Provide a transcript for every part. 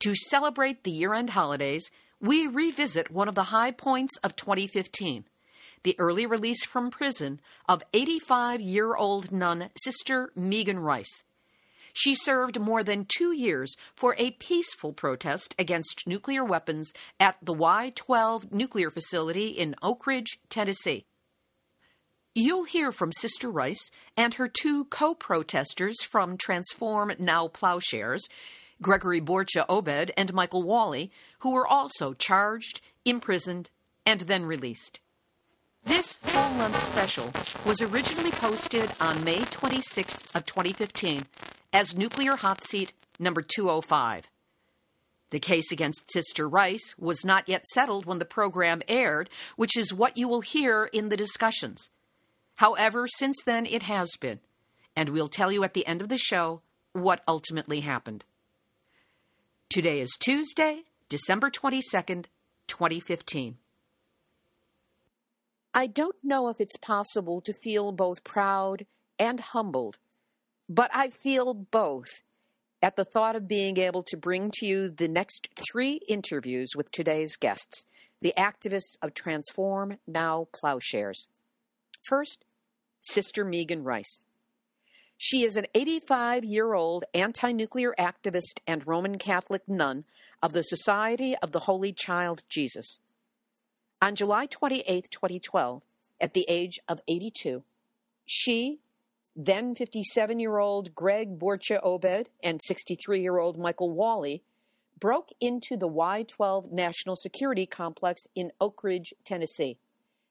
to celebrate the year end holidays, we revisit one of the high points of 2015 the early release from prison of 85 year old nun Sister Megan Rice. She served more than two years for a peaceful protest against nuclear weapons at the Y 12 nuclear facility in Oak Ridge, Tennessee. You'll hear from Sister Rice and her two co protesters from Transform Now Plowshares Gregory Boertje-Obed and Michael Walli, who were also charged, imprisoned, and then released. This full length special was originally posted on May 26th of 2015 as Nuclear Hot Seat number 205. The case against Sister Rice was not yet settled when the program aired, which is what you will hear in the discussions. However, since then it has been, and we'll tell you at the end of the show what ultimately happened. Today is Tuesday, December 22nd, 2015. I don't know if it's possible to feel both proud and humbled, but I feel both at the thought of being able to bring to you the next three interviews with today's guests, the activists of Transform Now Plowshares. First, Sister Megan Rice. She is an 85 year old anti nuclear activist and Roman Catholic nun of the Society of the Holy Child Jesus. On July 28, 2012, at the age of 82, she, then 57 year old Greg Boertje-Obed, and 63 year old Michael Walli broke into the Y 12 National Security Complex in Oak Ridge, Tennessee,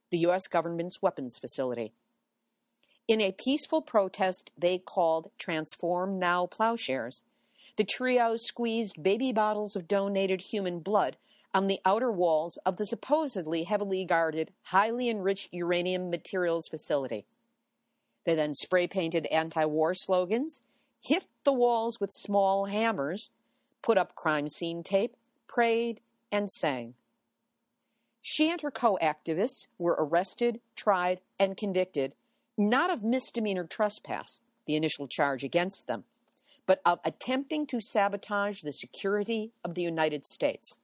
the U.S. government's weapons facility. In a peaceful protest they called Transform Now Plowshares, the trio squeezed baby bottles of donated human blood on the outer walls of the supposedly heavily guarded, highly enriched uranium materials facility. They then spray painted anti war slogans, hit the walls with small hammers, put up crime scene tape, prayed, and sang. She and her co activists were arrested, tried, and convicted not of misdemeanor trespass, the initial charge against them, but of attempting to sabotage the security of the United States.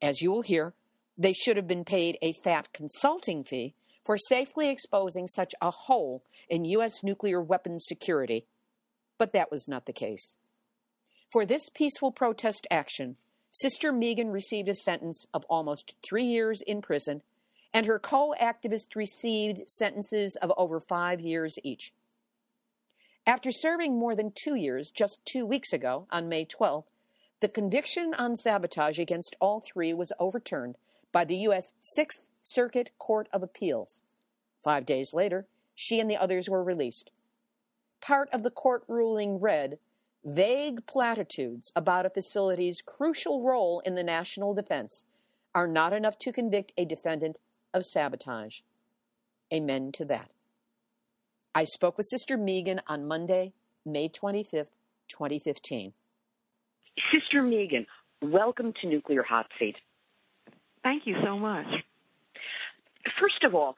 As you will hear, they should have been paid a fat consulting fee for safely exposing such a hole in U.S. nuclear weapons security, but that was not the case. For this peaceful protest action, Sister Megan received a sentence of almost three years in prison and her co activists received sentences of over five years each. After serving more than two years just two weeks ago, on May 12, the conviction on sabotage against all three was overturned by the U.S. Sixth Circuit Court of Appeals. Five days later, she and the others were released. Part of the court ruling read vague platitudes about a facility's crucial role in the national defense are not enough to convict a defendant of sabotage. Amen to that. I spoke with Sister Megan on Monday, May 25th, 2015. Sister Megan, welcome to Nuclear Hot Seat. Thank you so much. First of all,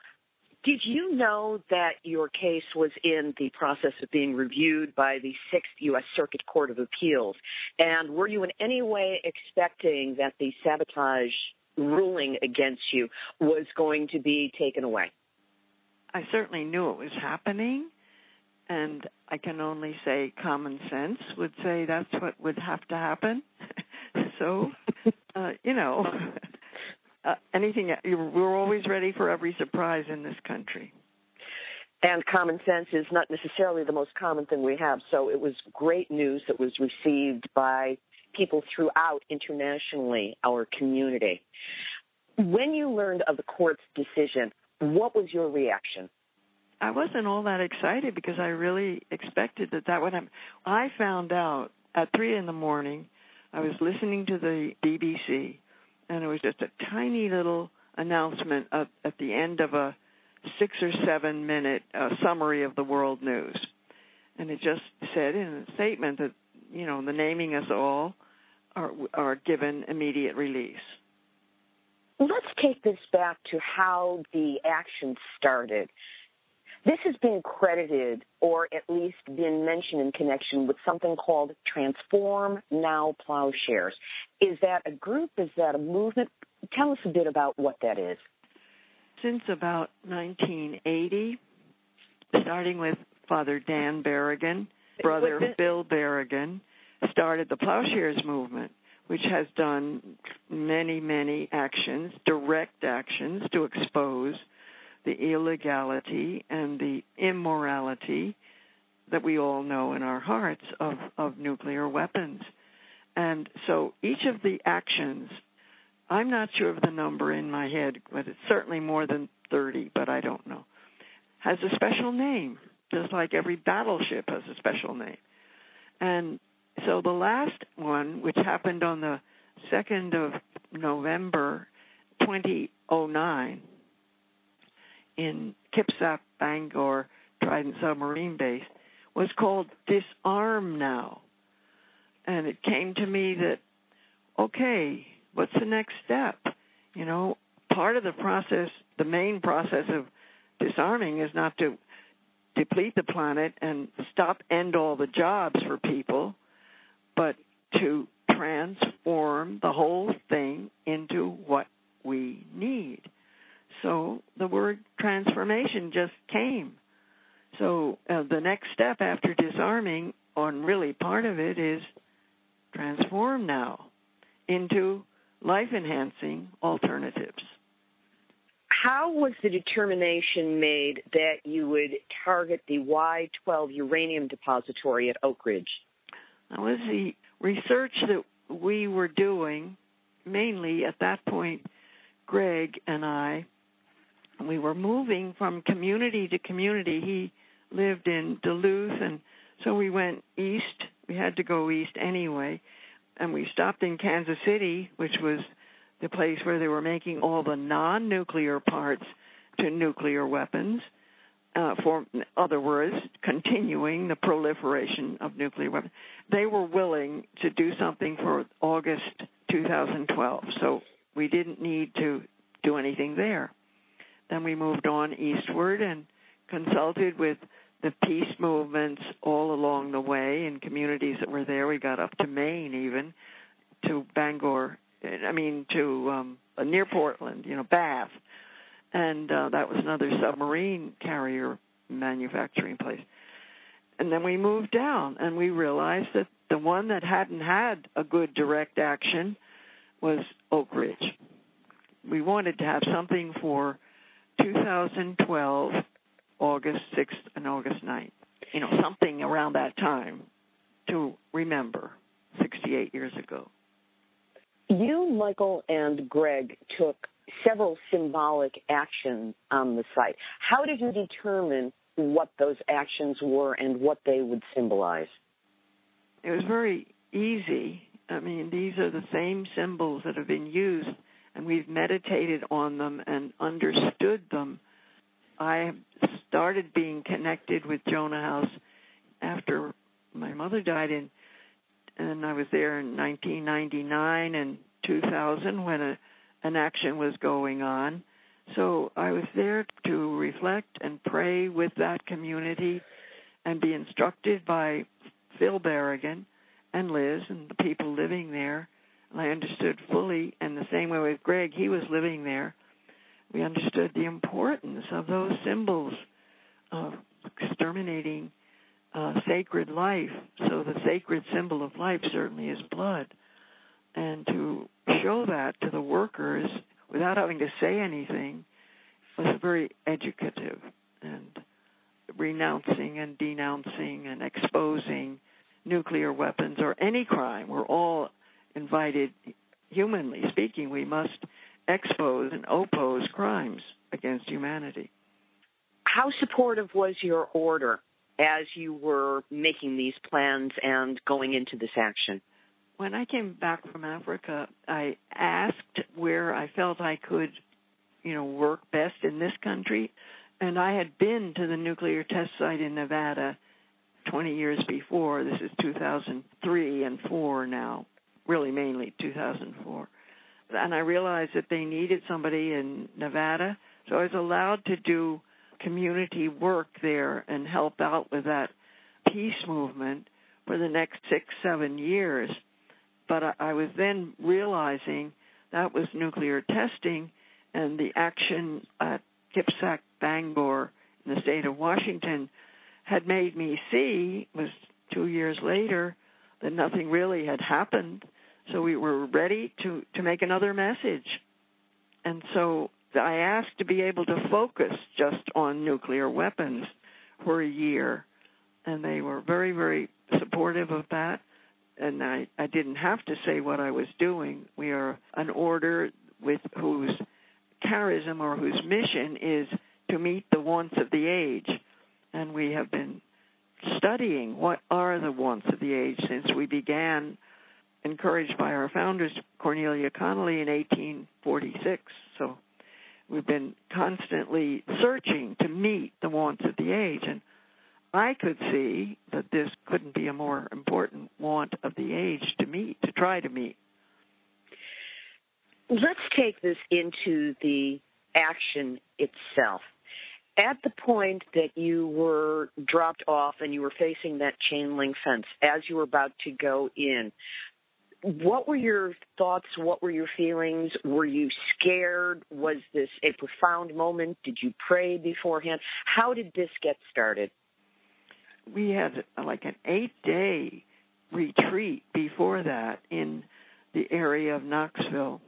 did you know that your case was in the process of being reviewed by the Sixth U.S. Circuit Court of Appeals? And were you in any way expecting that the sabotage ruling against you was going to be taken away? I certainly knew it was happening, and I can only say common sense would say that's what would have to happen. So, uh, you know, uh, anything we're always ready for every surprise in this country. And common sense is not necessarily the most common thing we have. So it was great news that was received by people throughout internationally our community. When you learned of the court's decision, what was your reaction? I wasn't all that excited because I really expected that that would happen. I found out at three in the morning. I was listening to the BBC, and it was just a tiny little announcement at, at the end of a six or seven minute uh, summary of the world news, and it just said in a statement that you know the naming us all are are given immediate release. Let's take this back to how the action started. This has been credited or at least been mentioned in connection with something called Transform Now Plowshares. Is that a group? Is that a movement? Tell us a bit about what that is. Since about 1980, starting with Father Dan Berrigan, brother Phil Berrigan, started the Plowshares movement which has done many, many actions, direct actions to expose the illegality and the immorality that we all know in our hearts of, of nuclear weapons. And so each of the actions, I'm not sure of the number in my head, but it's certainly more than 30, but I don't know, has a special name, just like every battleship has a special name. And so the last one, which happened on the 2nd of November 2009 in Kitsap, Bangor Trident Submarine Base, was called Disarm Now. And it came to me that, okay, what's the next step? You know, part of the process, the main process of disarming is not to deplete the planet and stop end all the jobs for people but to transform the whole thing into what we need. So the word transformation just came. So uh, the next step after disarming, on really part of it, is transform now into life enhancing alternatives. How was the determination made that you would target the Y 12 uranium depository at Oak Ridge? That was the research that we were doing, mainly at that point, Greg and I. We were moving from community to community. He lived in Duluth, and so we went east. We had to go east anyway. And we stopped in Kansas City, which was the place where they were making all the non nuclear parts to nuclear weapons uh, for other words, continuing the proliferation of nuclear weapons. They were willing to do something for August 2012, so we didn't need to do anything there. Then we moved on eastward and consulted with the peace movements all along the way in communities that were there. We got up to Maine, even to Bangor. I mean, to um, near Portland, you know, Bath and uh, that was another submarine carrier manufacturing place. And then we moved down, and we realized that the one that hadn't had a good direct action was Oak Ridge. We wanted to have something for 2012, August 6th and August 9th. You know, something around that time to remember 68 years ago. You, Michael, and Greg took several symbolic actions on the site. How did you determine what those actions were and what they would symbolize? It was very easy. I mean, these are the same symbols that have been used, and we've meditated on them and understood them. I started being connected with Jonah House after my mother died in and I was there in 1999 and 2000 when a an action was going on. So I was there to reflect and pray with that community and be instructed by Phil Berrigan and Liz and the people living there. And I understood fully, and the same way with Greg, he was living there. We understood the importance of those symbols of exterminating uh, sacred life. So the sacred symbol of life certainly is blood. and to show that to the workers without having to say anything was very educative and renouncing and denouncing and exposing nuclear weapons or any crime. We're all invited, humanly speaking, we must expose and oppose crimes against humanity. How supportive was your order as you were making these plans and going into this action? When I came back from Africa, I asked where I felt I could, you know, work best in this country. And I had been to the nuclear test site in Nevada 20 years before. This is 2003 and 4 now, really mainly 2004. And I realized that they needed somebody in Nevada. So I was allowed to do community work there and help out with that peace movement for the next six, seven years. But I was then realizing that was nuclear testing and the action at Kitsap Bangor in the state of Washington had made me see was two years later that nothing really had happened. So we were ready to, to make another message. And so I asked to be able to focus just on nuclear weapons for a year. And they were very, very supportive of that. And I, I didn't have to say what I was doing. We are an order with whose charism or whose mission is to meet the wants of the age. And we have been studying what are the wants of the age since we began, encouraged by our founders, Cornelia Connelly, in 1846. So we've been constantly searching to meet the wants of the age. And I could see that this couldn't be a more important want of the age to meet, to try to meet. Let's take this into the action itself. At the point that you were dropped off and you were facing that chain link fence, as you were about to go in, what were your thoughts? What were your feelings? Were you scared? Was this a profound moment? Did you pray beforehand? How did this get started? We had uh, like an eight day retreat before that in the area of Knoxville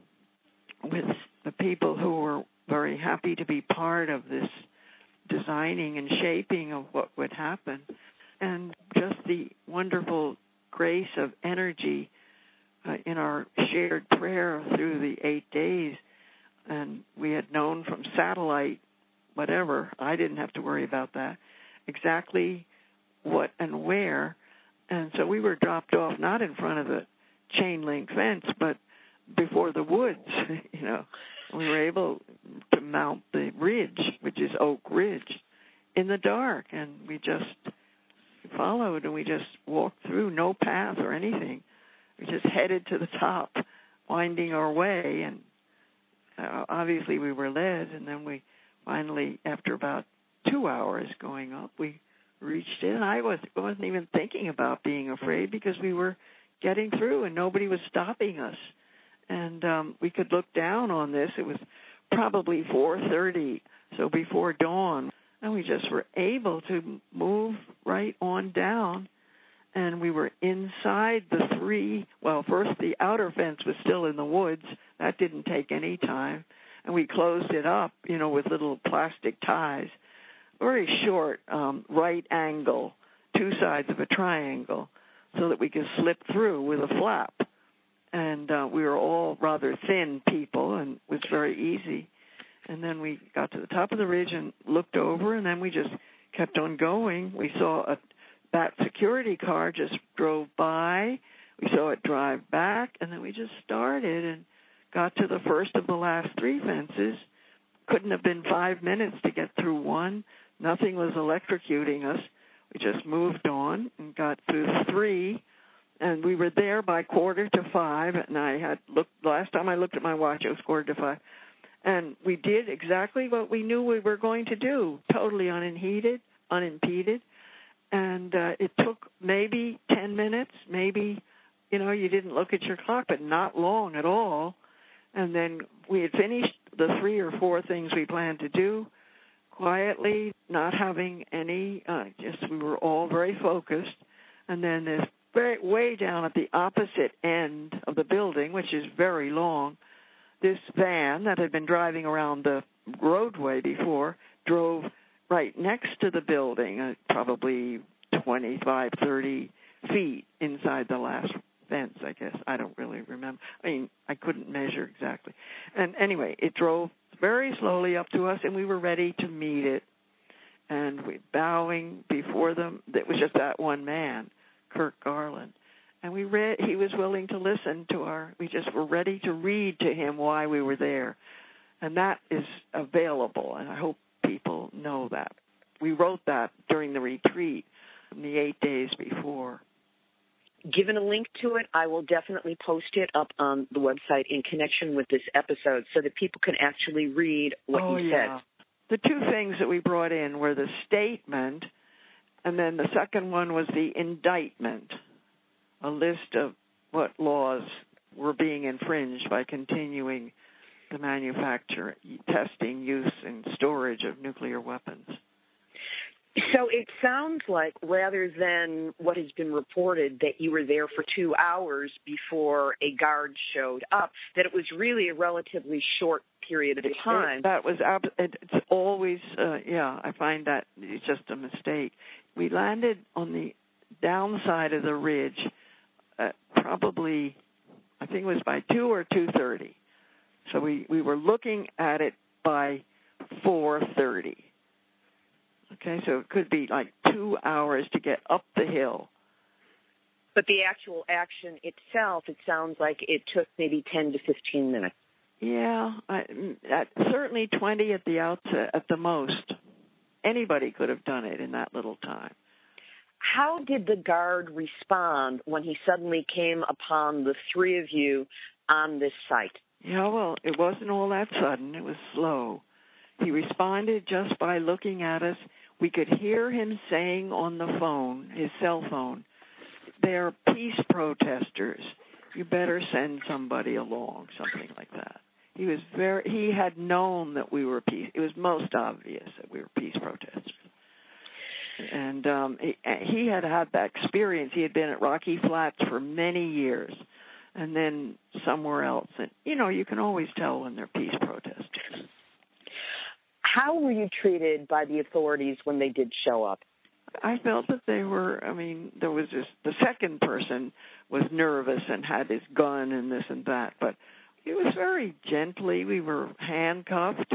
with the people who were very happy to be part of this designing and shaping of what would happen. And just the wonderful grace of energy uh, in our shared prayer through the eight days. And we had known from satellite, whatever, I didn't have to worry about that, exactly what and where. And so we were dropped off not in front of the chain link fence, but before the woods, you know. We were able to mount the ridge, which is Oak Ridge, in the dark, and we just followed and we just walked through, no path or anything. We just headed to the top, winding our way, and uh, obviously we were led. And then we finally, after about two hours going up, we reached in. I was wasn't even thinking about being afraid because we were getting through and nobody was stopping us and um, we could look down on this. It was probably 4:30, so before dawn, and we just were able to move right on down. And we were inside the three. Well, first the outer fence was still in the woods. That didn't take any time, and we closed it up, you know, with little plastic ties. Very short, um, right angle, two sides of a triangle, so that we could slip through with a flap and uh, we were all rather thin people, and it was very easy. And then we got to the top of the ridge and looked over, and then we just kept on going. We saw a that security car just drove by. We saw it drive back, and then we just started and got to the first of the last three fences. Couldn't have been five minutes to get through one. Nothing was electrocuting us. We just moved on and got through three and we were there by quarter to five and i had looked last time i looked at my watch it was quarter to five and we did exactly what we knew we were going to do totally unheeded unimpeded and uh, it took maybe ten minutes maybe you know you didn't look at your clock but not long at all. And then we had finished the three or four things we planned to do quietly not having any uh, just we were all very focused. And then this very, way down at the opposite end of the building, which is very long, this van that had been driving around the roadway before drove right next to the building, uh, probably 25, 30 feet inside the last fence, I guess. I don't really remember. I mean, I couldn't measure exactly. And anyway, it drove very slowly up to us, and we were ready to meet it. And we bowing before them. It was just that one man, Kirk Garland. And we read. He was willing to listen to our. We just were ready to read to him why we were there, and that is available. And I hope people know that. We wrote that during the retreat, the eight days before given a link to it, I will definitely post it up on the website in connection with this episode so that people can actually read what oh, you yeah. said. The two things that we brought in were the statement, and then the second one was the indictment, a list of what laws were being infringed by continuing the manufacture, testing, use, and storage of nuclear weapons. So it sounds like rather than what has been reported that you were there for two hours before a guard showed up, that it was really a relatively short period of time. It, that was ab- it's always uh, yeah. I find that it's just a mistake. We landed on the downside of the ridge, uh, probably I think it was by two or two thirty. So we we were looking at it by four thirty Okay, so it could be like two hours to get up the hill. But the actual action itself, it sounds like it took maybe 10 to 15 minutes. Yeah, I, mm, at, certainly 20 at the outset, at the most. Anybody could have done it in that little time. How did the guard respond when he suddenly came upon the three of you on this site? Yeah, well, it wasn't all that sudden. It was slow. He responded just by looking at us we could hear him saying on the phone, his cell phone, they're peace protesters. You better send somebody along, something like that. He was very he had known that we were peace. It was most obvious that we were peace protesters. And um he, he had had that experience. He had been at Rocky Flats for many years and then somewhere else. And you know, you can always tell when they're peace protesters. How were you treated by the authorities when they did show up? I felt that they were. I mean, there was this. The second person was nervous and had his gun and this and that, but it was very gently. We were handcuffed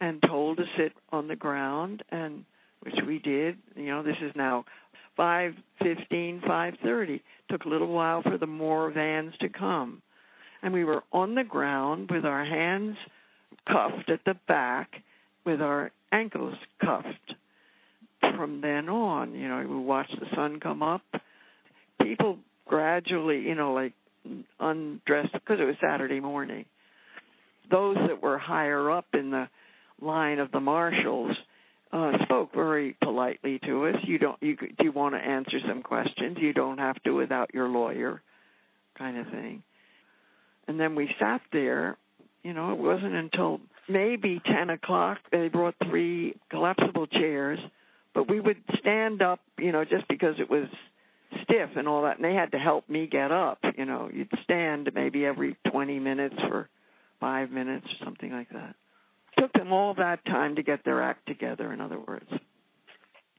and told to sit on the ground, and which we did. You know, this is now five fifteen, five thirty. Took a little while for the more vans to come, and we were on the ground with our hands cuffed at the back with our ankles cuffed. From then on, you know, we watched the sun come up. People gradually, you know, like undressed because it was Saturday morning. Those that were higher up in the line of the marshals uh, spoke very politely to us. You don't, you do you want to answer some questions? You don't have to without your lawyer, kind of thing. And then we sat there. You know, it wasn't until maybe 10 o'clock. They brought three collapsible chairs, but we would stand up, you know, just because it was stiff and all that. And they had to help me get up. You know, you'd stand maybe every 20 minutes for five minutes or something like that. Took them all that time to get their act together, in other words.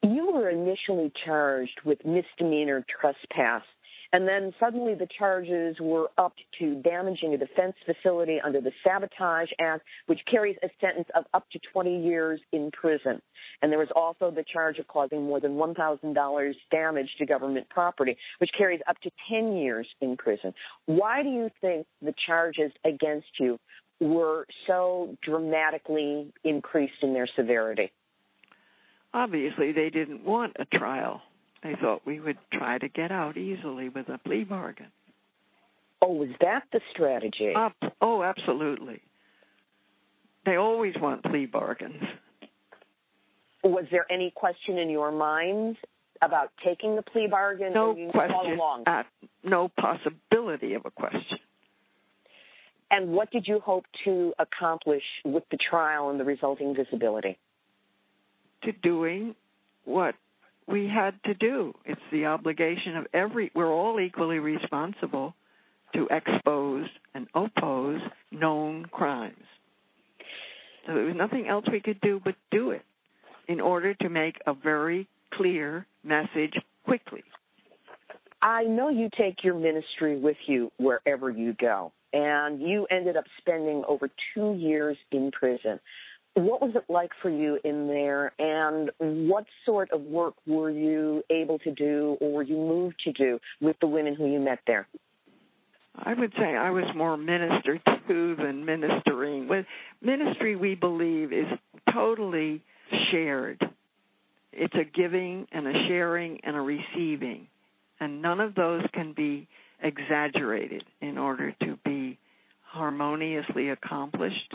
You were initially charged with misdemeanor trespass and then suddenly the charges were up to damaging a defense facility under the Sabotage Act, which carries a sentence of up to 20 years in prison. And there was also the charge of causing more than $1,000 damage to government property, which carries up to 10 years in prison. Why do you think the charges against you were so dramatically increased in their severity? Obviously, they didn't want a trial. They thought we would try to get out easily with a plea bargain. Oh, was that the strategy? Uh, oh, absolutely. They always want plea bargains. Was there any question in your mind about taking the plea bargain? No question. At, no possibility of a question. And what did you hope to accomplish with the trial and the resulting visibility? To doing what we had to do. It's the obligation of every, we're all equally responsible to expose and oppose known crimes. So there was nothing else we could do but do it in order to make a very clear message quickly. I know you take your ministry with you wherever you go, and you ended up spending over two years in prison. What was it like for you in there, and what sort of work were you able to do or were you moved to do with the women who you met there? I would say I was more ministered to than ministering. With ministry, we believe is totally shared. It's a giving and a sharing and a receiving, and none of those can be exaggerated in order to be harmoniously accomplished.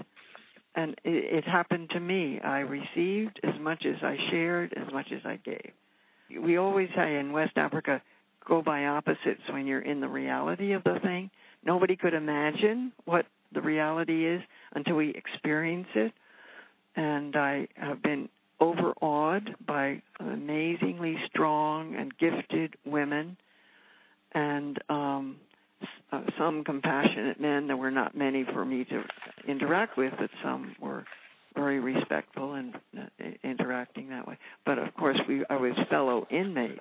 And it, it happened to me. I received as much as I shared, as much as I gave. We always say in West Africa, go by opposites when you're in the reality of the thing. Nobody could imagine what the reality is until we experience it. And I have been overawed by amazingly strong and gifted women and um, uh, some compassionate men. There were not many for me to interact with, but some were very respectful and uh, interacting that way. But of course, we I was fellow inmates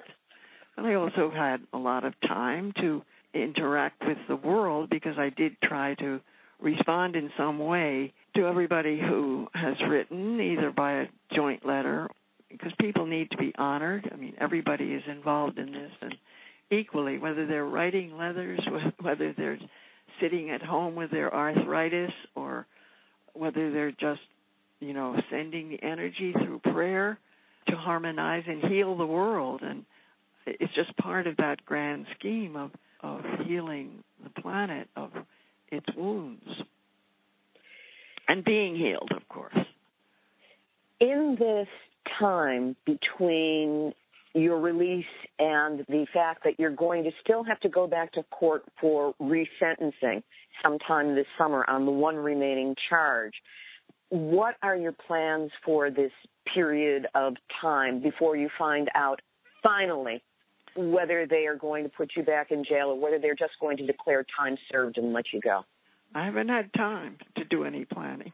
and I also had a lot of time to interact with the world because I did try to respond in some way to everybody who has written, either by a joint letter, because people need to be honored. I mean, everybody is involved in this, and equally, whether they're writing letters, whether they're sitting at home with their arthritis, or whether they're just, you know, sending the energy through prayer to harmonize and heal the world. And it's just part of that grand scheme of of healing the planet of its wounds and being healed, of course. In this time between your release and the fact that you're going to still have to go back to court for resentencing sometime this summer on the one remaining charge, what are your plans for this period of time before you find out finally whether they are going to put you back in jail or whether they're just going to declare time served and let you go? I haven't had time to do any planning.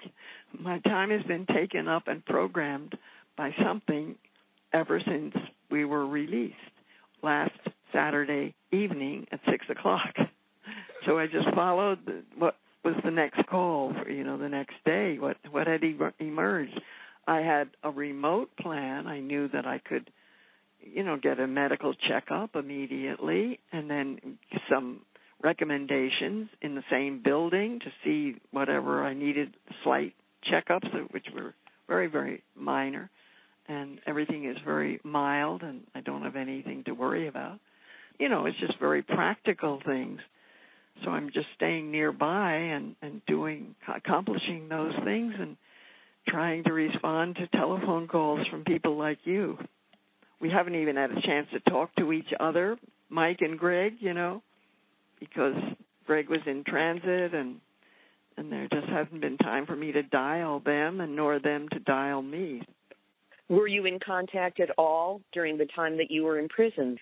My time has been taken up and programmed by something ever since we were released last Saturday evening at six o'clock. So I just followed the, what was the next call for you know the next day. What what had emerged? I had a remote plan. I knew that I could you know, get a medical checkup immediately and then some recommendations in the same building to see whatever I needed, slight checkups, which were very, very minor. And everything is very mild, and I don't have anything to worry about. You know, it's just very practical things. So I'm just staying nearby and, and doing, accomplishing those things and trying to respond to telephone calls from people like you we haven't even had a chance to talk to each other, Mike and Greg, you know, because Greg was in transit and and there just hasn't been time for me to dial them and nor them to dial me. Were you in contact at all during the time that you were in prison?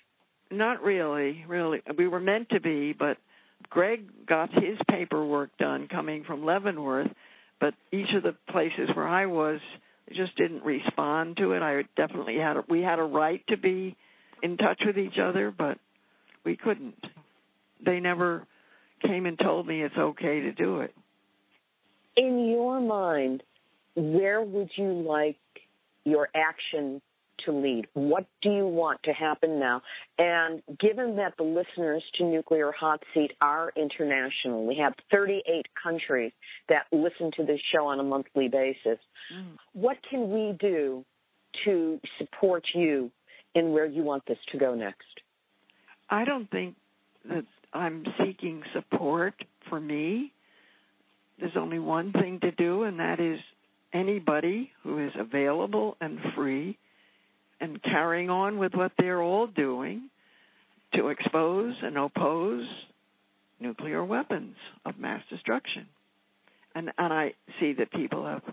Not really, really. We were meant to be, but Greg got his paperwork done coming from Leavenworth, but each of the places where I was just didn't respond to it. I definitely had a, we had a right to be in touch with each other, but we couldn't. They never came and told me it's okay to do it. In your mind, where would you like your action to lead? What do you want to happen now? And given that the listeners to Nuclear Hot Seat are international, we have 38 countries that listen to this show on a monthly basis. Mm. What can we do to support you in where you want this to go next? I don't think that I'm seeking support for me. There's only one thing to do, and that is anybody who is available and free and carrying on with what they're all doing to expose and oppose nuclear weapons of mass destruction. And and I see that people have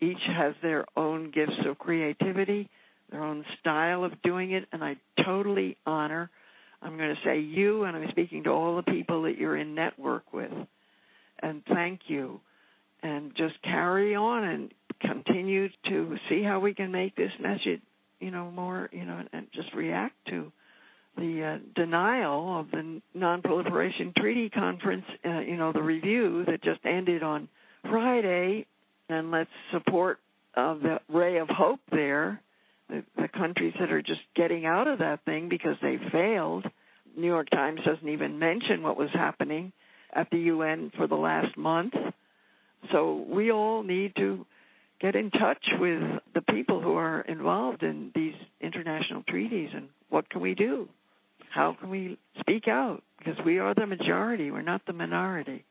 each has their own gifts of creativity, their own style of doing it, and I totally honor. I'm going to say you, and I'm speaking to all the people that you're in network with, and thank you, and just carry on and continue to see how we can make this message, you know, more, you know, and just react to the uh, denial of the Non-Proliferation Treaty Conference, uh, you know, the review that just ended on Friday, and let's support uh, the ray of hope there. The, the countries that are just getting out of that thing because they failed. New York Times doesn't even mention what was happening at the UN for the last month. So we all need to get in touch with the people who are involved in these international treaties and what can we do? How can we speak out? Because we are the majority, we're not the minority.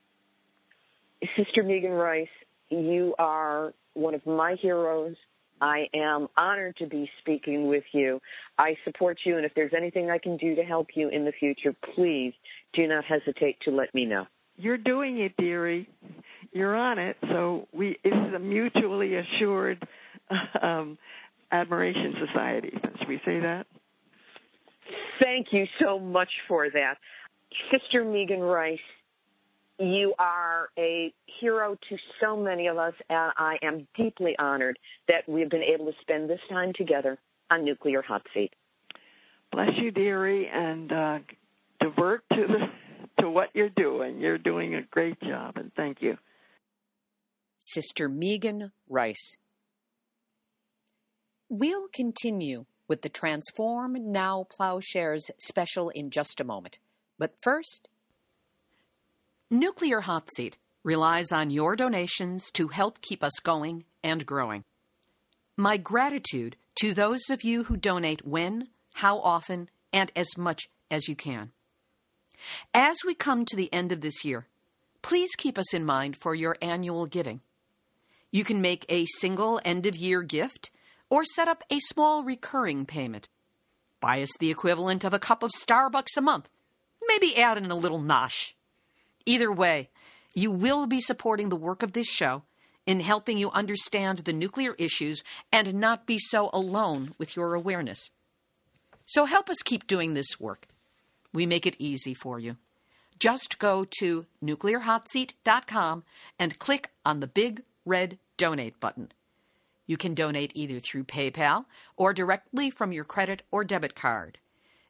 Sister Megan Rice, you are one of my heroes. I am honored to be speaking with you. I support you, and if there's anything I can do to help you in the future, please do not hesitate to let me know. You're doing it, dearie. You're on it. So we it is a mutually assured um, admiration society. Should we say that? Thank you so much for that. Sister Megan Rice, you are a hero to so many of us, and I am deeply honored that we've been able to spend this time together on Nuclear Hot Seat. Bless you, dearie, and uh, divert to the to what you're doing. You're doing a great job, and thank you. Sister Megan Rice. We'll continue with the Transform Now Plowshares special in just a moment. But first, Nuclear Hot Seat relies on your donations to help keep us going and growing. My gratitude to those of you who donate when, how often, and as much as you can. As we come to the end of this year, please keep us in mind for your annual giving. You can make a single end of year gift or set up a small recurring payment. Buy us the equivalent of a cup of Starbucks a month. Maybe add in a little nosh. Either way, you will be supporting the work of this show in helping you understand the nuclear issues and not be so alone with your awareness. So help us keep doing this work. We make it easy for you. Just go to nuclearhotseat.com and click on the big red donate button. You can donate either through PayPal or directly from your credit or debit card.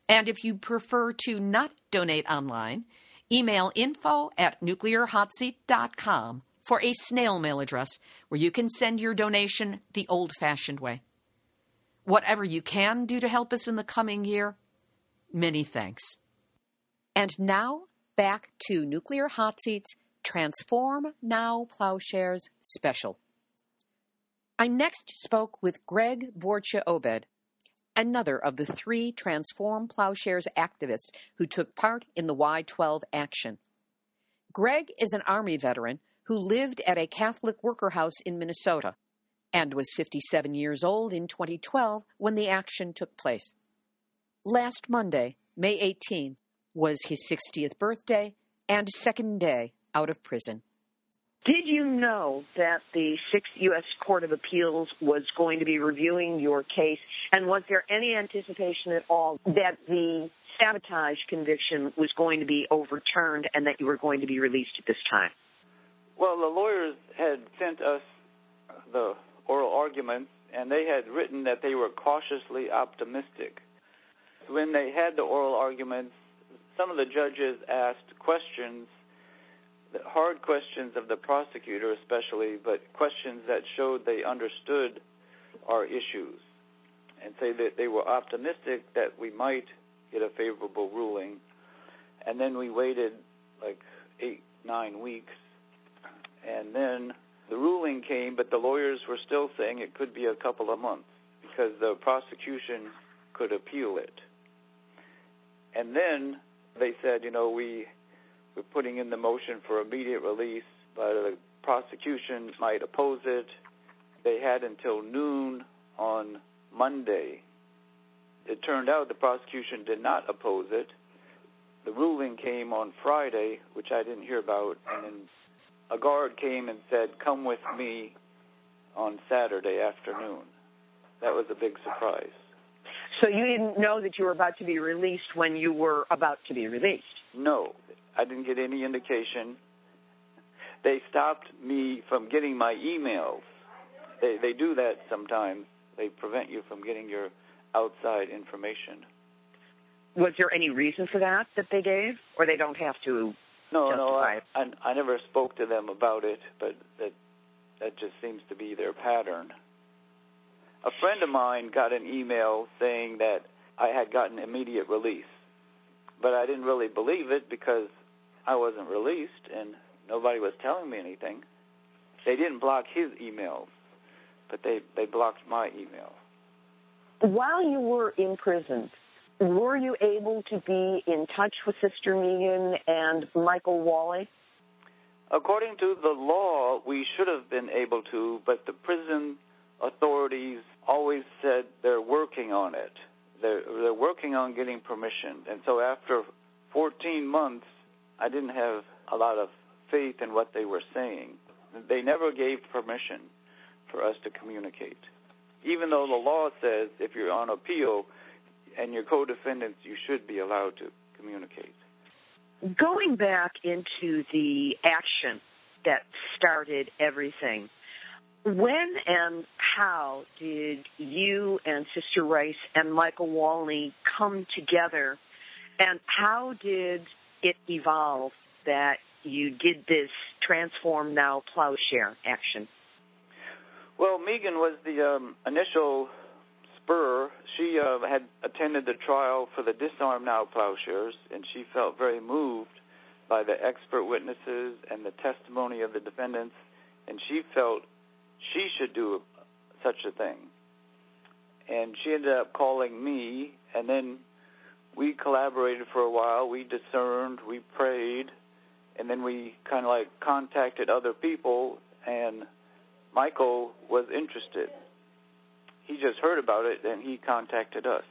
And if you prefer to not donate online, email info at nuclearhotseat.com for a snail mail address where you can send your donation the old fashioned way. Whatever you can do to help us in the coming year, many thanks. And now, back to Nuclear Hot Seats Transform Now Plowshares Special. I next spoke with Greg Boertje-Obed, another of the three Transform Plowshares activists who took part in the Y 12 action. Greg is an Army veteran who lived at a Catholic worker house in Minnesota and was 57 years old in 2012 when the action took place. Last Monday, May 18, was his 60th birthday and second day out of prison. Did you know that the Sixth U.S. Court of Appeals was going to be reviewing your case? And was there any anticipation at all that the sabotage conviction was going to be overturned and that you were going to be released at this time? Well, the lawyers had sent us the oral arguments, and they had written that they were cautiously optimistic. When they had the oral arguments, some of the judges asked questions hard questions of the prosecutor, especially, but questions that showed they understood our issues, and say that they were optimistic that we might get a favorable ruling. And then we waited like eight, nine weeks, and then the ruling came, but the lawyers were still saying it could be a couple of months because the prosecution could appeal it. And then they said, you know, we we're putting in the motion for immediate release, but the prosecution might oppose it. They had until noon on Monday. It turned out the prosecution did not oppose it. The ruling came on Friday, which I didn't hear about, and then a guard came and said, Come with me on Saturday afternoon. that was a big surprise. So you didn't know that you were about to be released when you were about to be released? No, I didn't get any indication. They stopped me from getting my emails. They they do that sometimes. They prevent you from getting your outside information. Was there any reason for that that they gave, or they don't have to? No, justify no, I. I I never spoke to them about it, but that that just seems to be their pattern. A friend of mine got an email saying that I had gotten immediate release, but I didn't really believe it because I wasn't released and nobody was telling me anything. They didn't block his emails, but they they blocked my email. While you were in prison, were you able to be in touch with Sister Megan and Michael Walli? According to the law, we should have been able to, but the prison authorities always said they're working on it. They're, they're working on getting permission. And so after 14 months, I didn't have a lot of faith in what they were saying. They never gave permission for us to communicate. Even though the law says if you're on appeal and your co-defendants, you should be allowed to communicate. Going back into the action that started everything, when and how did you and Sister Rice and Michael Walli come together, and how did it evolve that you did this Transform Now Plowshare action? Well, Megan was the um, initial spur. She uh, had attended the trial for the Disarm Now plowshares, and she felt very moved by the expert witnesses and the testimony of the defendants, and she felt she should do such a thing. And she ended up calling me, and then we collaborated for a while. We discerned, we prayed, and then we kind of like contacted other people, and Michael was interested. He just heard about it, and he contacted us.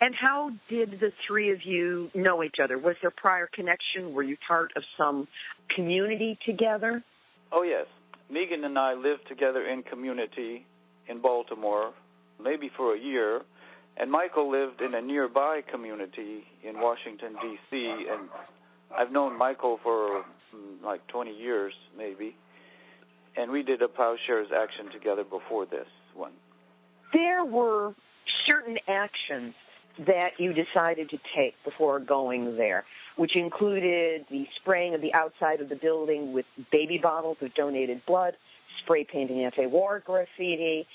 And how did the three of you know each other? Was there prior connection? Were you part of some community together? Oh, yes. Megan and I lived together in community in Baltimore, maybe for a year, and Michael lived in a nearby community in Washington, D.C., and I've known Michael for mm, like 20 years, maybe, and we did a plowshares action together before this one. There were certain actions that you decided to take before going there, which included the spraying of the outside of the building with baby bottles of donated blood, spray painting anti-war graffiti,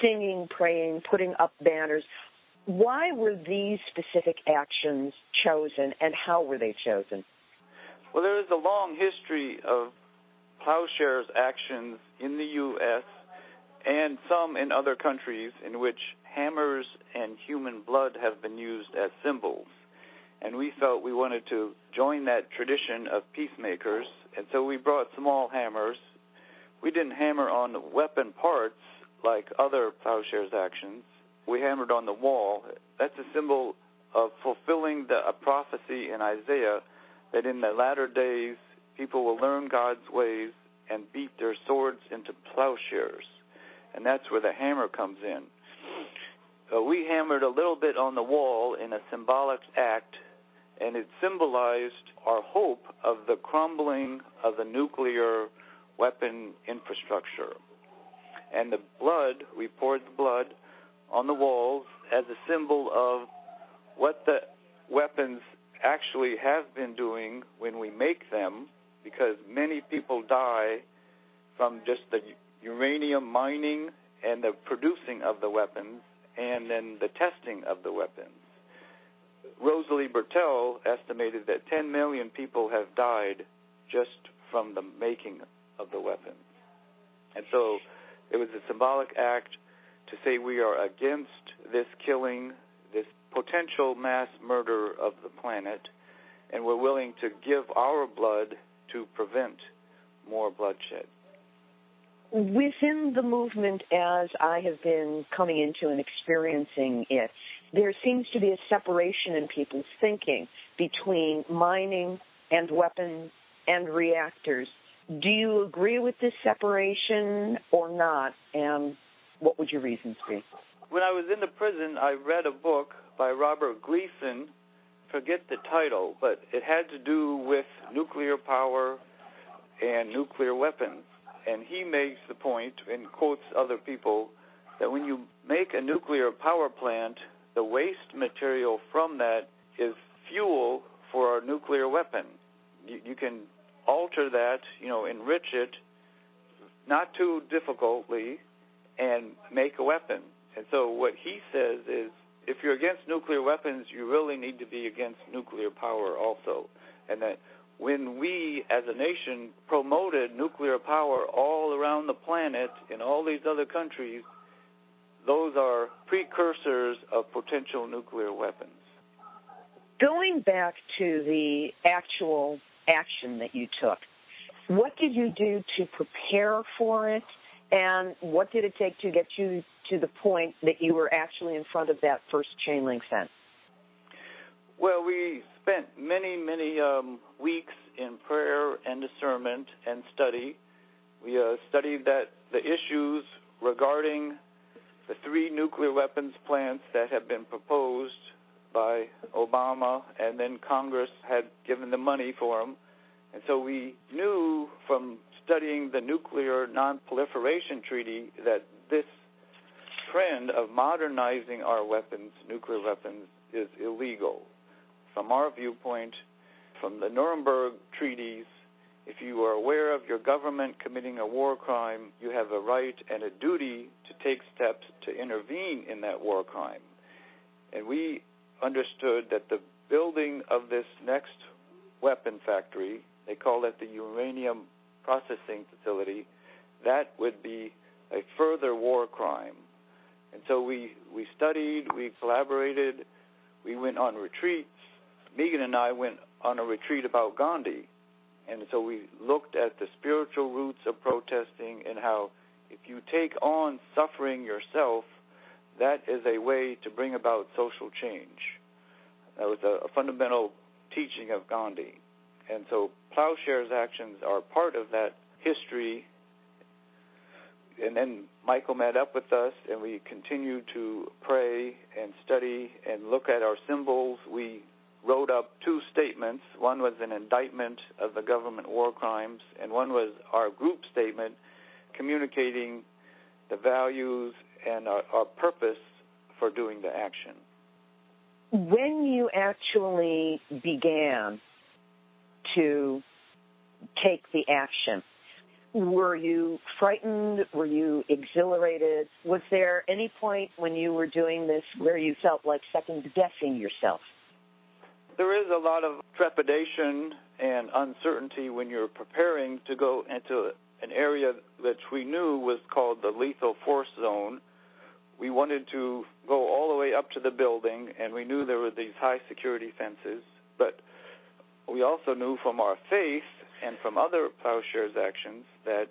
singing, praying, putting up banners. Why were these specific actions chosen and how were they chosen? Well, there is a long history of plowshares actions in the U.S. and some in other countries in which hammers and human blood have been used as symbols. And we felt we wanted to join that tradition of peacemakers, and so we brought small hammers. We didn't hammer on weapon parts like other plowshares actions. We hammered on the wall. That's a symbol of fulfilling the, a prophecy in Isaiah that in the latter days people will learn God's ways and beat their swords into plowshares. And that's where the hammer comes in. Uh, we hammered a little bit on the wall in a symbolic act, and it symbolized our hope of the crumbling of the nuclear weapon infrastructure. And the blood, we poured the blood on the walls as a symbol of what the weapons actually have been doing when we make them, because many people die from just the uranium mining and the producing of the weapons and then the testing of the weapons. Rosalie Bertell estimated that 10 million people have died just from the making of the weapons. And so it was a symbolic act to say we are against this killing, this potential mass murder of the planet, and we're willing to give our blood to prevent more bloodshed. Within the movement, as I have been coming into and experiencing it, there seems to be a separation in people's thinking between mining and weapons and reactors. Do you agree with this separation or not? And What would your reasons be? When I was in the prison, I read a book by Robert Gleason. Forget the title, but it had to do with nuclear power and nuclear weapons. And he makes the point and quotes other people that when you make a nuclear power plant, the waste material from that is fuel for a nuclear weapon. You, you can alter that, you know, enrich it, not too difficultly, and make a weapon. And so what he says is if you're against nuclear weapons, you really need to be against nuclear power also. And that when we as a nation promoted nuclear power all around the planet in all these other countries, those are precursors of potential nuclear weapons. Going back to the actual action that you took, what did you do to prepare for it? And what did it take to get you to the point that you were actually in front of that first chain link fence? Well, we spent many, many um, weeks in prayer and discernment and study. We uh, studied that the issues regarding the three nuclear weapons plants that have been proposed by Obama, and then Congress had given the money for them. And so we knew from studying the Nuclear Non-Proliferation Treaty that this trend of modernizing our weapons, nuclear weapons, is illegal. From our viewpoint, from the Nuremberg treaties, if you are aware of your government committing a war crime, you have a right and a duty to take steps to intervene in that war crime. And we understood that the building of this next weapon factory, they call it the uranium processing facility, that would be a further war crime. And so we, we studied, we collaborated, we went on retreats. Megan and I went on a retreat about Gandhi and so we looked at the spiritual roots of protesting and how if you take on suffering yourself, that is a way to bring about social change. That was a, a fundamental teaching of Gandhi. And so Plowshares actions are part of that history. And then Michael met up with us, and we continued to pray and study and look at our symbols. We wrote up two statements. One was an indictment of the government war crimes, and one was our group statement communicating the values and our, our purpose for doing the action. When you actually began to take the action, were you frightened? Were you exhilarated? Was there any point when you were doing this where you felt like second guessing yourself? There is a lot of trepidation and uncertainty when you're preparing to go into an area which we knew was called the lethal force zone. We wanted to go all the way up to the building, and we knew there were these high security fences. But we also knew from our faith and from other plowshares actions that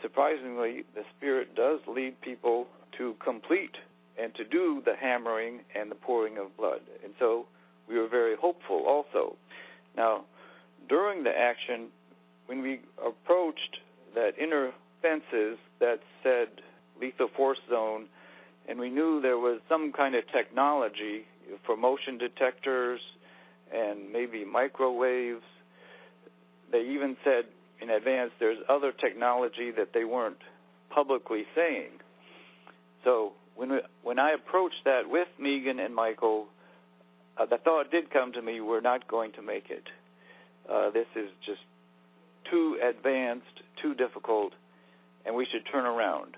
surprisingly the Spirit does lead people to complete and to do the hammering and the pouring of blood. And so we were very hopeful also. Now, during the action, when we approached that inner fences that said lethal force zone, and we knew there was some kind of technology for motion detectors and maybe microwaves. They even said in advance there's other technology that they weren't publicly saying. So when we, when I approached that with Megan and Michael, uh, the thought did come to me, we're not going to make it. Uh, this is just too advanced, too difficult, and we should turn around.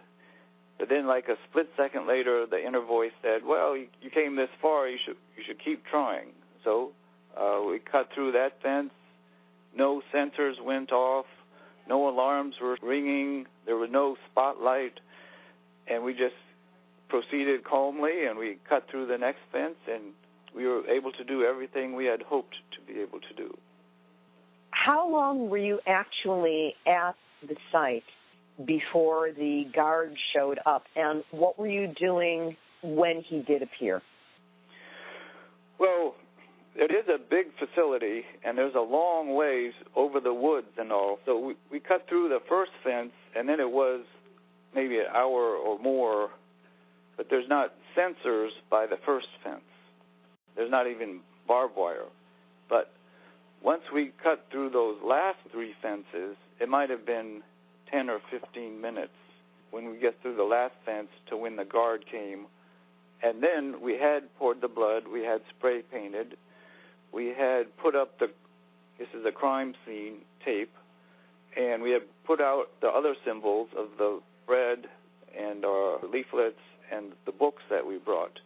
But then, like a split second later, the inner voice said, "Well, you, you came this far. You should you should keep trying." So uh, we cut through that fence. No sensors went off. No alarms were ringing. There was no spotlight, and we just proceeded calmly. And we cut through the next fence, and we were able to do everything we had hoped to be able to do. How long were you actually at the site before the guard showed up, and what were you doing when he did appear? Well, it is a big facility, and there's a long ways over the woods and all. So we, we cut through the first fence, and then it was maybe an hour or more, but there's not sensors by the first fence. There's not even barbed wire. But once we cut through those last three fences, it might have been 10 or 15 minutes when we get through the last fence to when the guard came. And then we had poured the blood, we had spray painted, we had put up the this is a crime scene tape, and we had put out the other symbols of the bread and our leaflets and the books that we brought.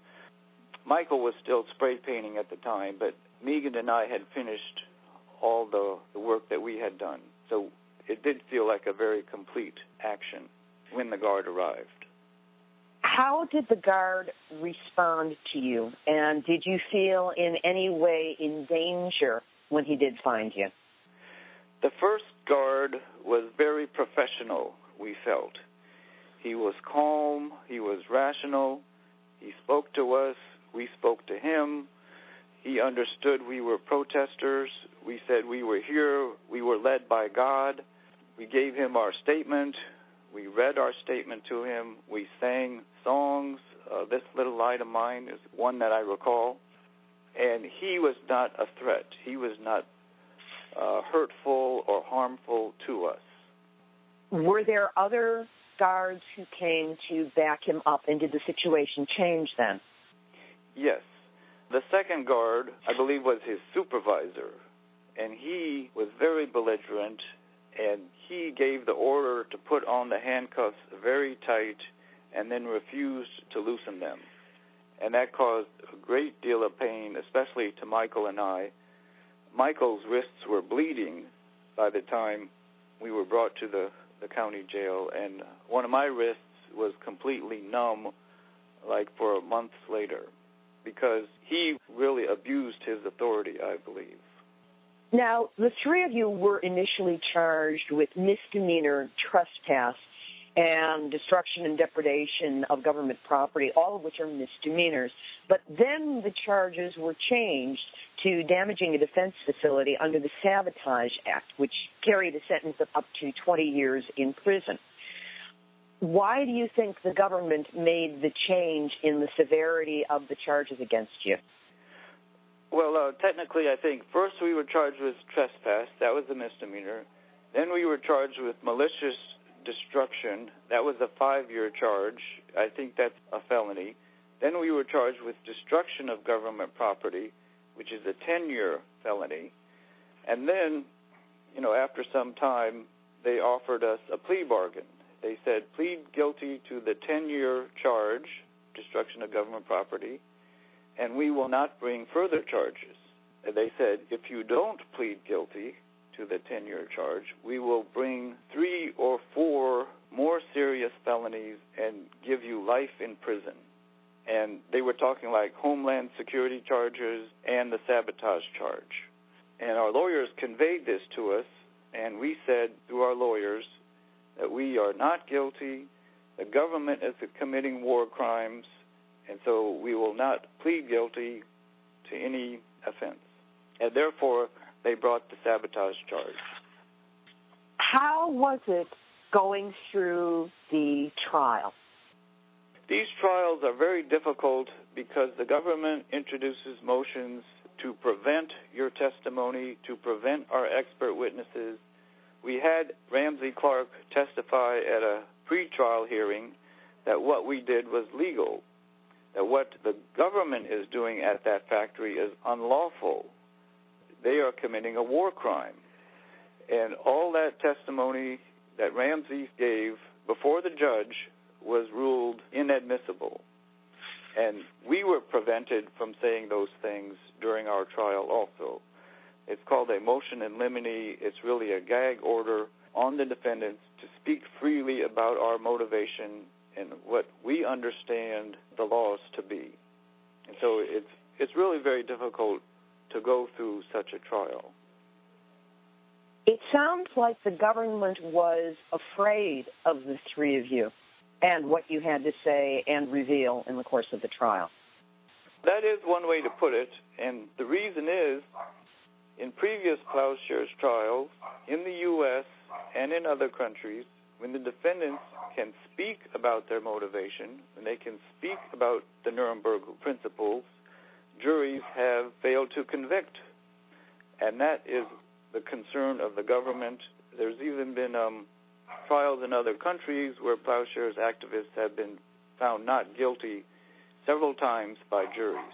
Michael was still spray painting at the time, but Megan and I had finished all the, the work that we had done. So it did feel like a very complete action when the guard arrived. How did the guard respond to you? And did you feel in any way in danger when he did find you? The first guard was very professional, we felt. He was calm, he was rational, he spoke to us, we spoke to him. He understood we were protesters. We said we were here, we were led by God. We gave him our statement. We read our statement to him. We sang songs. Uh, this little light of mine is one that I recall. And he was not a threat. He was not uh, hurtful or harmful to us. Were there other guards who came to back him up, and did the situation change then? Yes. The second guard, I believe, was his supervisor, and he was very belligerent, and he gave the order to put on the handcuffs very tight and then refused to loosen them. And that caused a great deal of pain, especially to Michael and I. Michael's wrists were bleeding by the time we were brought to the, the county jail, and one of my wrists was completely numb, like for months later because he really abused his authority, I believe. Now, the three of you were initially charged with misdemeanor trespass and destruction and depredation of government property, all of which are misdemeanors. But then the charges were changed to damaging a defense facility under the Sabotage Act, which carried a sentence of up to 20 years in prison. Why do you think the government made the change in the severity of the charges against you? Well, uh, technically, I think first we were charged with trespass. That was a misdemeanor. Then we were charged with malicious destruction. That was a five year charge. I think that's a felony. Then we were charged with destruction of government property, which is a 10 year felony. And then, you know, after some time, they offered us a plea bargain. They said, plead guilty to the 10 year charge, destruction of government property, and we will not bring further charges. And they said, if you don't plead guilty to the 10 year charge, we will bring three or four more serious felonies and give you life in prison. And they were talking like Homeland Security charges and the sabotage charge. And our lawyers conveyed this to us, and we said through our lawyers, that we are not guilty. The government is committing war crimes, and so we will not plead guilty to any offense. And therefore, they brought the sabotage charge. How was it going through the trial? These trials are very difficult because the government introduces motions to prevent your testimony, to prevent our expert witnesses, we had Ramsey Clark testify at a pretrial hearing that what we did was legal, that what the government is doing at that factory is unlawful. They are committing a war crime. And all that testimony that Ramsey gave before the judge was ruled inadmissible. And we were prevented from saying those things during our trial also. It's called a motion in limine. It's really a gag order on the defendants to speak freely about our motivation and what we understand the laws to be. And so it's it's really very difficult to go through such a trial. It sounds like the government was afraid of the three of you and what you had to say and reveal in the course of the trial. That is one way to put it, and the reason is in previous plowshares trials in the U.S. and in other countries, when the defendants can speak about their motivation, when they can speak about the Nuremberg principles, juries have failed to convict. And that is the concern of the government. There's even been um, trials in other countries where plowshares activists have been found not guilty several times by juries.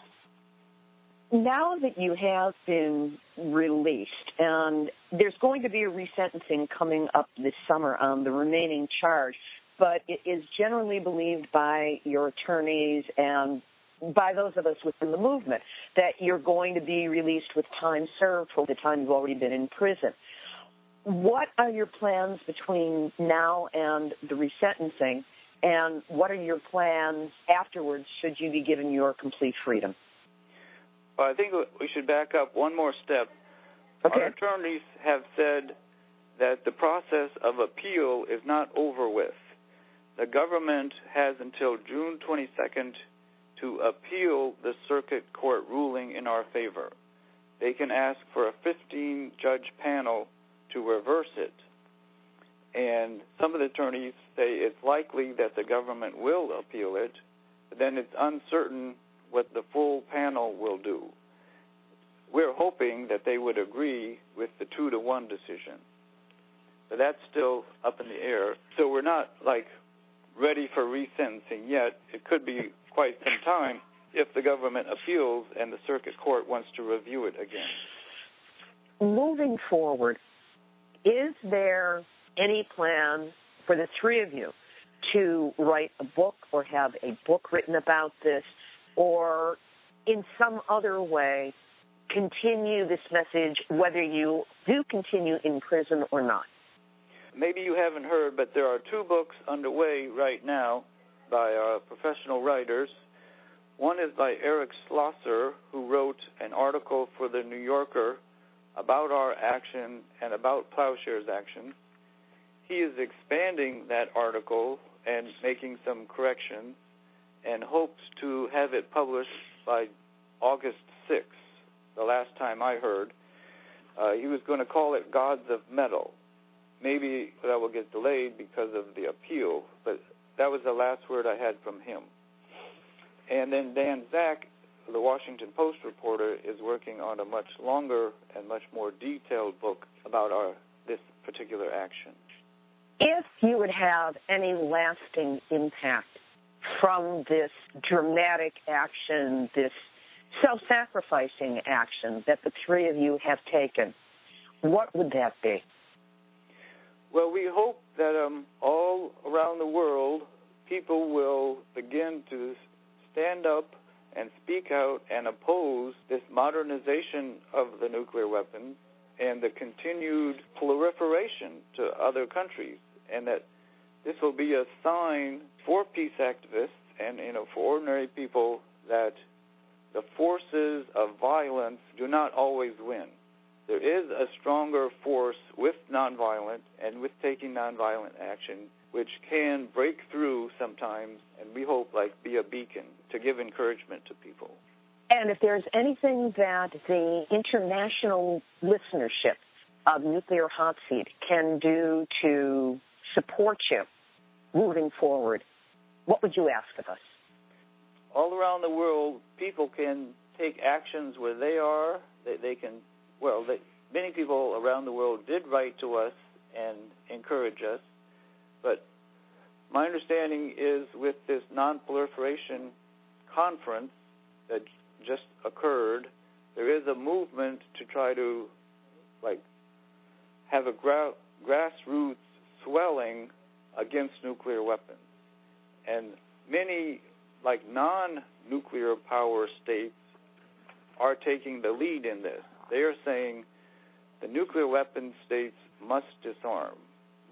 Now that you have been released, and there's going to be a resentencing coming up this summer on the remaining charge, but it is generally believed by your attorneys and by those of us within the movement that you're going to be released with time served for the time you've already been in prison. What are your plans between now and the resentencing, and what are your plans afterwards should you be given your complete freedom? Well, I think we should back up one more step. Okay. Our attorneys have said that the process of appeal is not over with. The government has until June 22nd to appeal the circuit court ruling in our favor. They can ask for a 15 judge panel to reverse it. And some of the attorneys say it's likely that the government will appeal it, but then it's uncertain what the full panel will do. We're hoping that they would agree with the two to one decision. But that's still up in the air. So we're not like ready for resentencing yet. It could be quite some time if the government appeals and the circuit court wants to review it again. Moving forward, is there any plan for the three of you to write a book or have a book written about this or in some other way continue this message whether you do continue in prison or not? Maybe you haven't heard, but there are two books underway right now by uh, professional writers. One is by Eric Schlosser, who wrote an article for the New Yorker about our action and about Plowshare's action. He is expanding that article and making some corrections and hopes to have it published by August 6th, the last time I heard. Uh, he was going to call it Gods of Metal. Maybe that will get delayed because of the appeal, but that was the last word I had from him. And then Dan Zak, the Washington Post reporter, is working on a much longer and much more detailed book about our this particular action. If you would have any lasting impact from this dramatic action, this self sacrificing action that the three of you have taken, what would that be? Well, we hope that um, all around the world, people will begin to stand up and speak out and oppose this modernization of the nuclear weapons and the continued proliferation to other countries, and that this will be a sign for peace activists and you know for ordinary people that the forces of violence do not always win there is a stronger force with nonviolent and with taking nonviolent action, which can break through sometimes, and we hope like be a beacon to give encouragement to people. And if there's anything that the international listenership of Nuclear Hot Seat can do to support you moving forward, what would you ask of us? All around the world, people can take actions where they are. They, they can well, they, many people around the world did write to us and encourage us, but my understanding is with this non-proliferation conference that just occurred, there is a movement to try to like have a gra- grassroots swelling against nuclear weapons, and many like non-nuclear power states are taking the lead in this. They are saying the nuclear weapon states must disarm.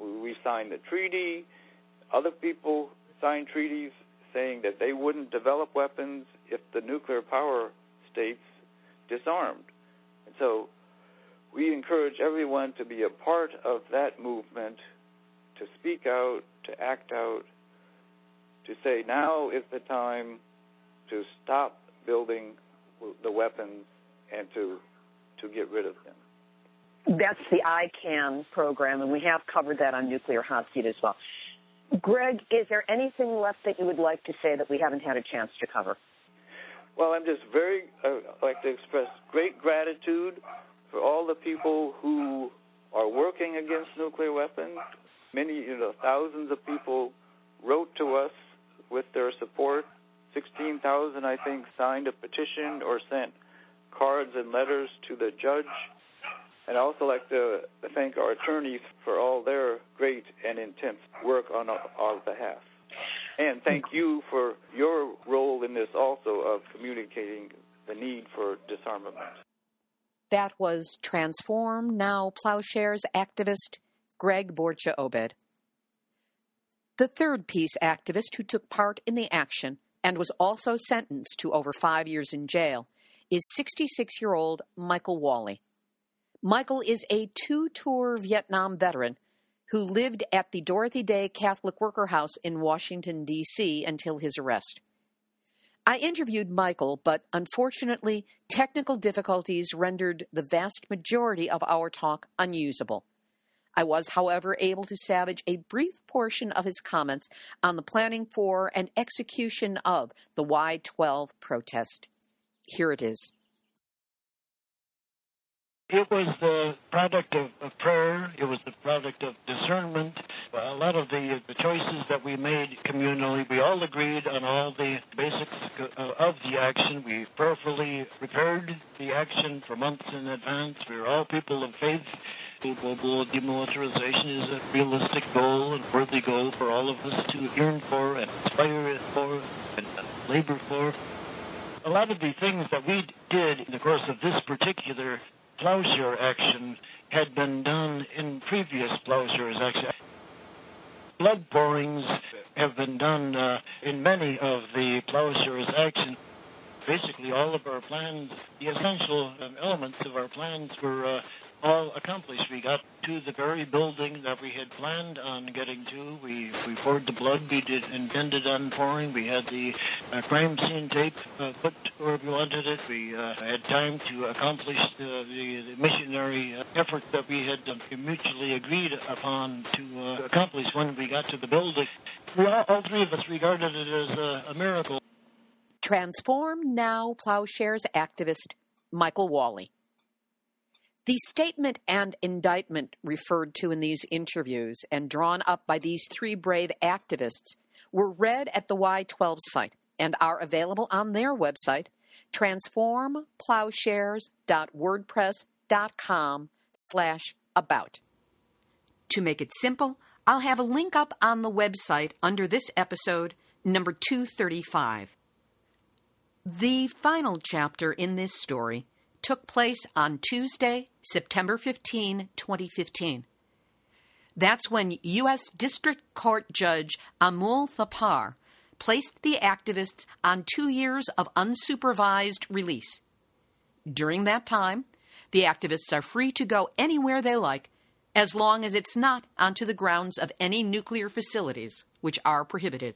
We signed the treaty. Other people signed treaties saying that they wouldn't develop weapons if the nuclear power states disarmed. And so we encourage everyone to be a part of that movement, to speak out, to act out, to say now is the time to stop building the weapons and to to get rid of them. That's the ICAN program, and we have covered that on Nuclear Hot Seat as well. Greg, is there anything left that you would like to say that we haven't had a chance to cover? Well, I'm just very uh, like to express great gratitude for all the people who are working against nuclear weapons. Many, you know, thousands of people wrote to us with their support. 16,000, I think, signed a petition or sent cards and letters to the judge and I also like to thank our attorneys for all their great and intense work on our behalf. And thank you for your role in this also of communicating the need for disarmament. That was Transform Now Plowshares activist Greg Boertje-Obed. The third peace activist who took part in the action and was also sentenced to over five years in jail is 66 year old Michael Walli. Michael is a two tour Vietnam veteran who lived at the Dorothy Day Catholic Worker House in Washington, D.C. until his arrest. I interviewed Michael, but unfortunately, technical difficulties rendered the vast majority of our talk unusable. I was, however, able to salvage a brief portion of his comments on the planning for and execution of the Y 12 protest. Here it is. It was the product of, of, prayer. It was the product of discernment. A lot of the, the choices that we made communally, we all agreed on all the basics of the action. We prayerfully prepared the action for months in advance. We were all people of faith. Global demilitarization is a realistic goal and worthy goal for all of us to yearn for and aspire for and labor for. A lot of the things that we did in the course of this particular plowshare action had been done in previous plowshares action. Blood pourings have been done uh, in many of the plowshares action. Basically, all of our plans, the essential um, elements of our plans were uh, all accomplished. We got to the very building that we had planned on getting to. We we poured the blood we did intended on pouring. We had the uh, crime scene tape uh, put where we wanted it. We uh, had time to accomplish the, the, the missionary effort that we had mutually agreed upon to uh, accomplish when we got to the building. We all, all three of us regarded it as a, a miracle. Transform Now Plowshares activist Michael Walli. The statement and indictment referred to in these interviews and drawn up by these three brave activists were read at the Y12 site and are available on their website, transformplowshares.wordpress.com slash about. To make it simple, I'll have a link up on the website under this episode, number 235. The final chapter in this story took place on Tuesday, September 15, 2015. That's when U.S. District Court Judge Amul Thapar placed the activists on two years of unsupervised release. During that time, the activists are free to go anywhere they like as long as it's not onto the grounds of any nuclear facilities, which are prohibited.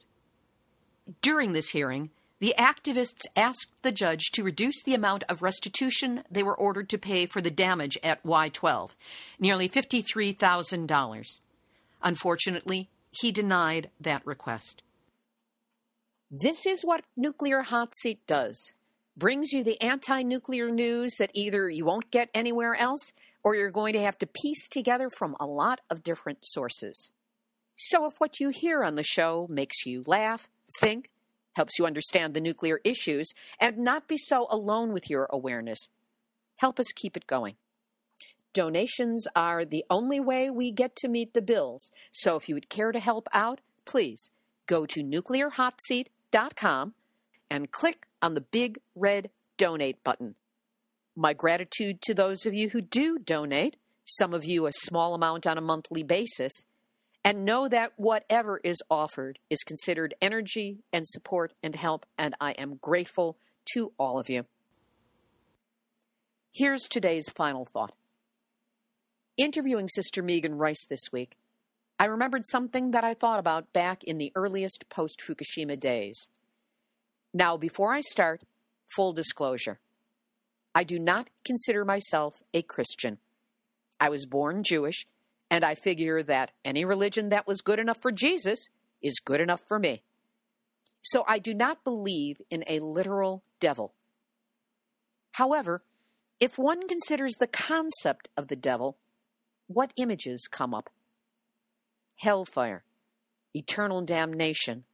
During this hearing, the activists asked the judge to reduce the amount of restitution they were ordered to pay for the damage at Y12, nearly $53,000. Unfortunately, he denied that request. This is what Nuclear Hot Seat does brings you the anti nuclear news that either you won't get anywhere else or you're going to have to piece together from a lot of different sources. So, if what you hear on the show makes you laugh, think, helps you understand the nuclear issues, and not be so alone with your awareness. Help us keep it going. Donations are the only way we get to meet the bills, so if you would care to help out, please go to nuclearhotseat.com and click on the big red donate button. My gratitude to those of you who do donate, some of you a small amount on a monthly basis, and know that whatever is offered is considered energy and support and help, and I am grateful to all of you. Here's today's final thought. Interviewing Sister Megan Rice this week, I remembered something that I thought about back in the earliest post Fukushima days. Now, before I start, full disclosure I do not consider myself a Christian. I was born Jewish, and I figure that any religion that was good enough for Jesus is good enough for me. So I do not believe in a literal devil. However, if one considers the concept of the devil, what images come up? Hellfire, eternal damnation,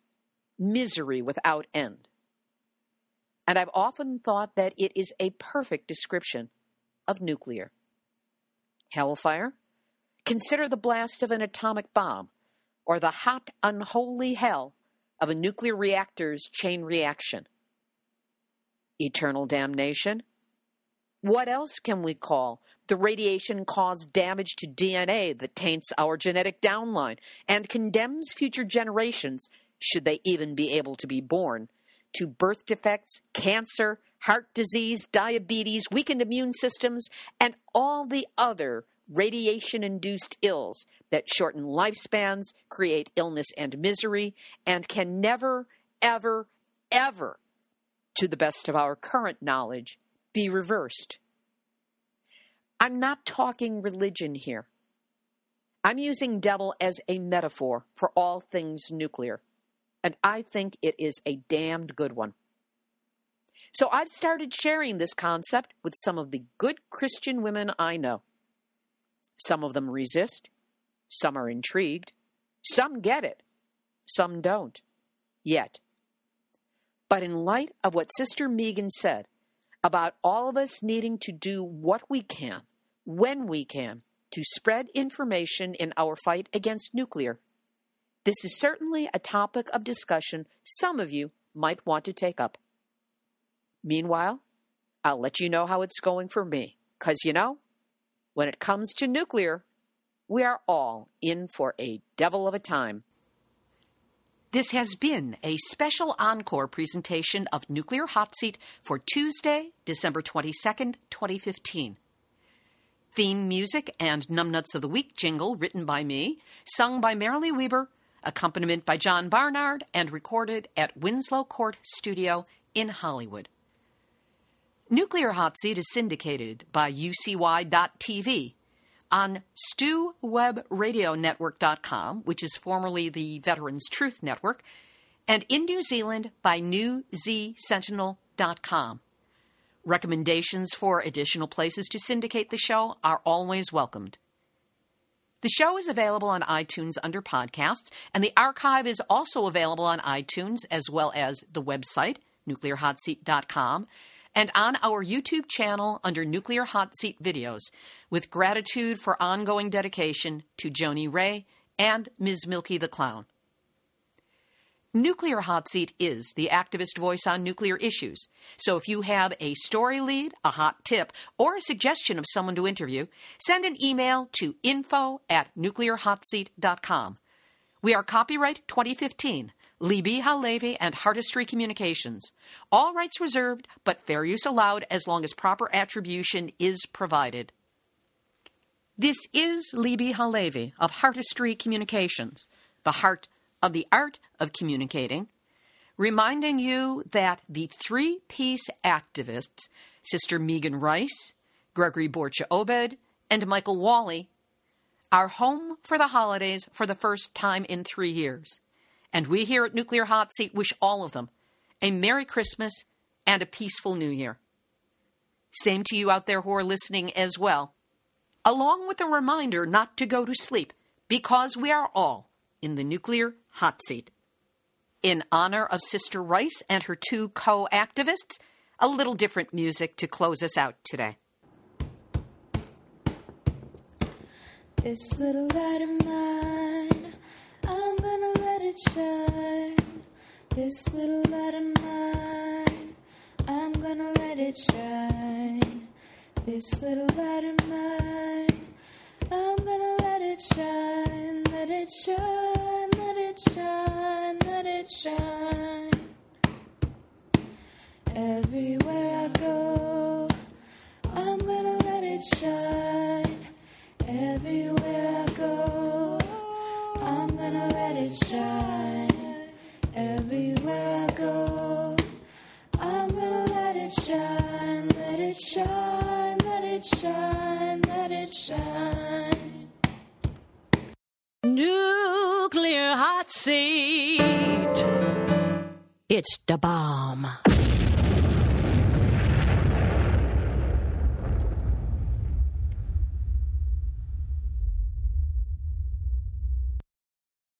misery without end. And I've often thought that it is a perfect description of nuclear. Hellfire? Consider the blast of an atomic bomb, or the hot, unholy hell of a nuclear reactor's chain reaction. Eternal damnation? What else can we call the radiation caused damage to DNA that taints our genetic downline and condemns future generations, should they even be able to be born, to birth defects, cancer, heart disease, diabetes, weakened immune systems, and all the other radiation induced ills that shorten lifespans, create illness and misery, and can never, ever, ever, to the best of our current knowledge, be reversed. I'm not talking religion here. I'm using devil as a metaphor for all things nuclear, and I think it is a damned good one. So I've started sharing this concept with some of the good Christian women I know. Some of them resist, some are intrigued, some get it, some don't, yet. But in light of what Sister Megan said about all of us needing to do what we can, when we can, to spread information in our fight against nuclear, this is certainly a topic of discussion some of you might want to take up. Meanwhile, I'll let you know how it's going for me, because you know, when it comes to nuclear, we are all in for a devil of a time. This has been a special encore presentation of Nuclear Hot Seat for Tuesday, December 22nd, 2015. Theme music and Numbnuts of the Week jingle written by me, sung by Marilee Weber, accompaniment by John Barnard, and recorded at Winslow Court Studio in Hollywood. Nuclear Hot Seat is syndicated by UCY.TV on StewWebRadioNetwork.com, which is formerly the Veterans Truth Network, and in New Zealand by NewZSentinel.com. Recommendations for additional places to syndicate the show are always welcomed. The show is available on iTunes under podcasts, and the archive is also available on iTunes as well as the website, nuclearhotseat.com, and on our YouTube channel under Nuclear Hot Seat Videos, with gratitude for ongoing dedication to Joni Ray and Ms. Milky the Clown. Nuclear Hot Seat is the activist voice on nuclear issues. So if you have a story lead, a hot tip, or a suggestion of someone to interview, send an email to info at nuclearhotseat.com. We are copyright 2015. Libbe HaLevy, and Heartistry Communications. All rights reserved, but fair use allowed as long as proper attribution is provided. This is Libbe HaLevy of Heartistry Communications, the heart of the art of communicating, reminding you that the three piece activists, Sister Megan Rice, Gregory Boertje-Obed, and Michael Walli, are home for the holidays for the first time in three years. And we here at Nuclear Hot Seat wish all of them a Merry Christmas and a peaceful New Year. Same to you out there who are listening as well, along with a reminder not to go to sleep because we are all in the Nuclear Hot Seat. In honor of Sister Rice and her two co activists, a little different music to close us out today. This little light of mine, shine. This little light of mine, I'm gonna let it shine. This little light of mine, I'm gonna let it shine. Let it shine, let it shine, let it shine. Everywhere I go, I'm gonna let it shine. Everywhere I shine everywhere I go. I'm gonna let it shine, let it shine, let it shine, let it shine. Nuclear hot seat. It's the bomb.